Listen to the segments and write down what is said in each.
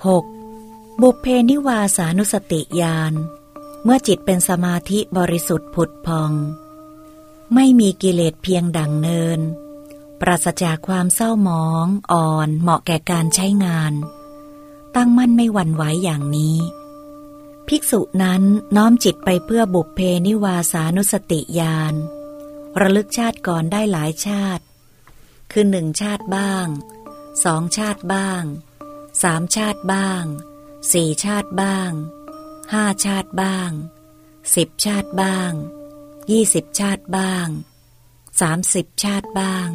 6. บุพเพนิวาสานุสติญาณ เมื่อจิตเป็นสมาธิบริสุทธิ์ผุดพอง ไม่มีกิเลสเพียงดังเนิน ปราศจากความเศร้าหมองอ่อนเหมาะแก่การใช้งาน ตั้งมั่นไม่หวั่นไหวอย่างนี้ ภิกษุนั้นน้อมจิตไปเพื่อบุพเพนิวาสานุสติญาณ ระลึกชาติก่อนได้หลายชาติ คือหนึ่งชาติบ้างสองชาติบ้าง สามชาติบ้าง สี่ชาติบ้าง ห้าชาติบ้าง สิบชาติบ้าง ยี่สิบชาติบ้าง สามสิบชาติบ้าง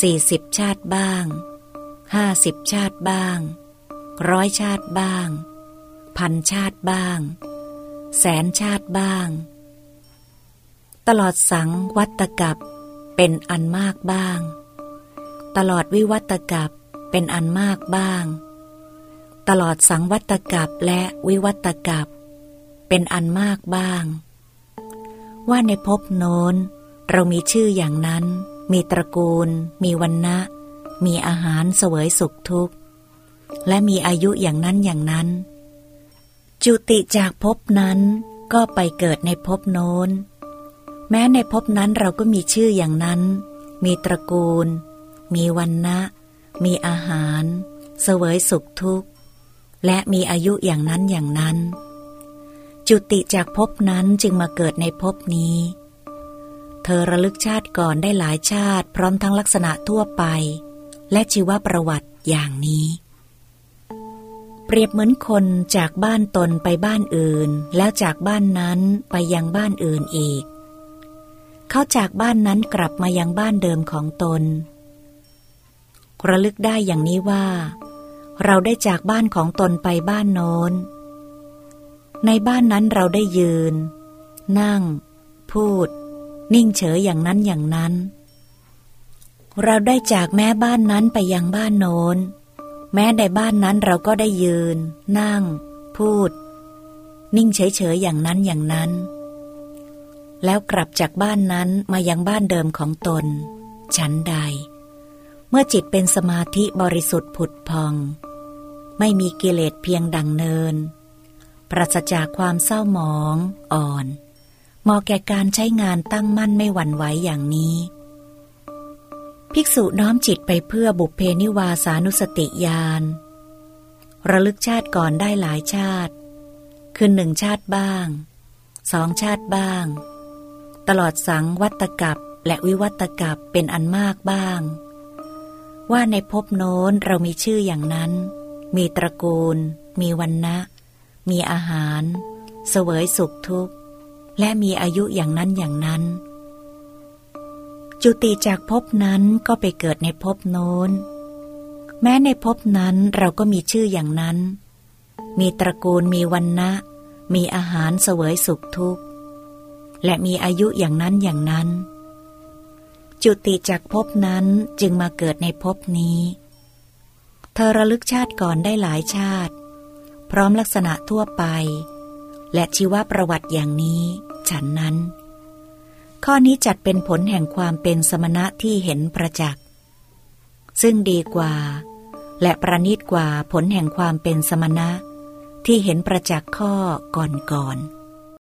สี่สิบชาติบ้าง ห้าสิบชาติบ้าง ร้อยชาติบ้าง พันชาติบ้าง แสนชาติบ้าง ตลอดสังวัตกับเป็นอันมากบ้าง ตลอดวิวัตกับเป็นอันมากบ้าง ตลอดสังวัตกับและวิวัตกับ เป็นอันมากบ้าง ว่าในภพโน้น เรามีชื่ออย่างนั้น มีตระกูล มีวันนะมีอาหารเสวยสุขทุกข์ และมีอายุอย่างนั้นอย่างนั้น จุติจากภพนั้นก็ไปเกิดในภพโน้น แม้ในภพนั้นเราก็มีชื่ออย่างนั้น มีตระกูล มีวันนะมีอาหาร เสวยสุขทุกข์ และมีอายุอย่างนั้นอย่างนั้น จุติจากภพนั้นจึงมาเกิดในภพนี้ เธอระลึกชาติก่อนได้หลายชาติพร้อมทั้งลักษณะทั่วไป และชีวประวัติอย่างนี้ เปรียบเหมือนคนจากบ้านตนไปบ้านอื่น แล้วจากบ้านนั้นไปยังบ้านอื่นอีก เขาจากบ้านนั้นกลับมายังบ้านเดิมของตน ระลึกได้อย่างนี้ว่า เราได้จากบ้านของตนไปบ้านโน้น ในบ้านนั้นเราได้ยืน นั่ง พูด นิ่งเฉยอย่างนั้นอย่างนั้น เราได้จากแม่บ้านนั้นไปยังบ้านโน้น แม้ในบ้านนั้นเราก็ได้ยืน นั่ง พูด นิ่งเฉยเฉยอย่างนั้นอย่างนั้น แล้วกลับจากบ้านนั้นมายังบ้านเดิมของตน ฉันใดเมื่อจิตเป็นสมาธิบริสุทธิ์ผุดพอง ไม่มีกิเลสเพียงดังเนิน ปราศจากความเศร้าหมอง อ่อนเหมาะแก่การใช้งานตั้งมั่นไม่หวั่นไหวอย่างนี้ ภิกษุน้อมจิตไปเพื่อบุพเพนิวาสานุสติญาณระลึกชาติก่อนได้หลายชาติ คือหนึ่งชาติบ้าง สองชาติบ้าง ตลอดสังวัตกับและวิวัตกับเป็นอันมากบ้าง ว่าในภพโน้นเรามีชื่ออย่างนั้น มีตระกูล มีวันนะมีอาหาร เสวยสุขทุกข์ และมีอายุอย่างนั้นอย่างนั้น จุติจากภพนั้นก็ไปเกิดในภพโน้น แม้ในภพนั้นเราก็มีชื่ออย่างนั้น มีตระกูลมีวันนะมีอาหารเสวยสุขทุกข์ และมีอายุอย่างนั้นอย่างนั้น จุติจากภพนั้นจึงมาเกิดในภพนี้ เธอระลึกชาติก่อนได้หลายชาติ พร้อมลักษณะทั่วไป และชีวประวัติอย่างนี้ ฉันนั้น ข้อนี้จัดเป็นผลแห่งความเป็นสมณะที่เห็นประจักษ์ ซึ่งดีกว่า และประณีตกว่าผลแห่งความเป็นสมณะที่เห็นประจักษ์ข้อก่อนก่อน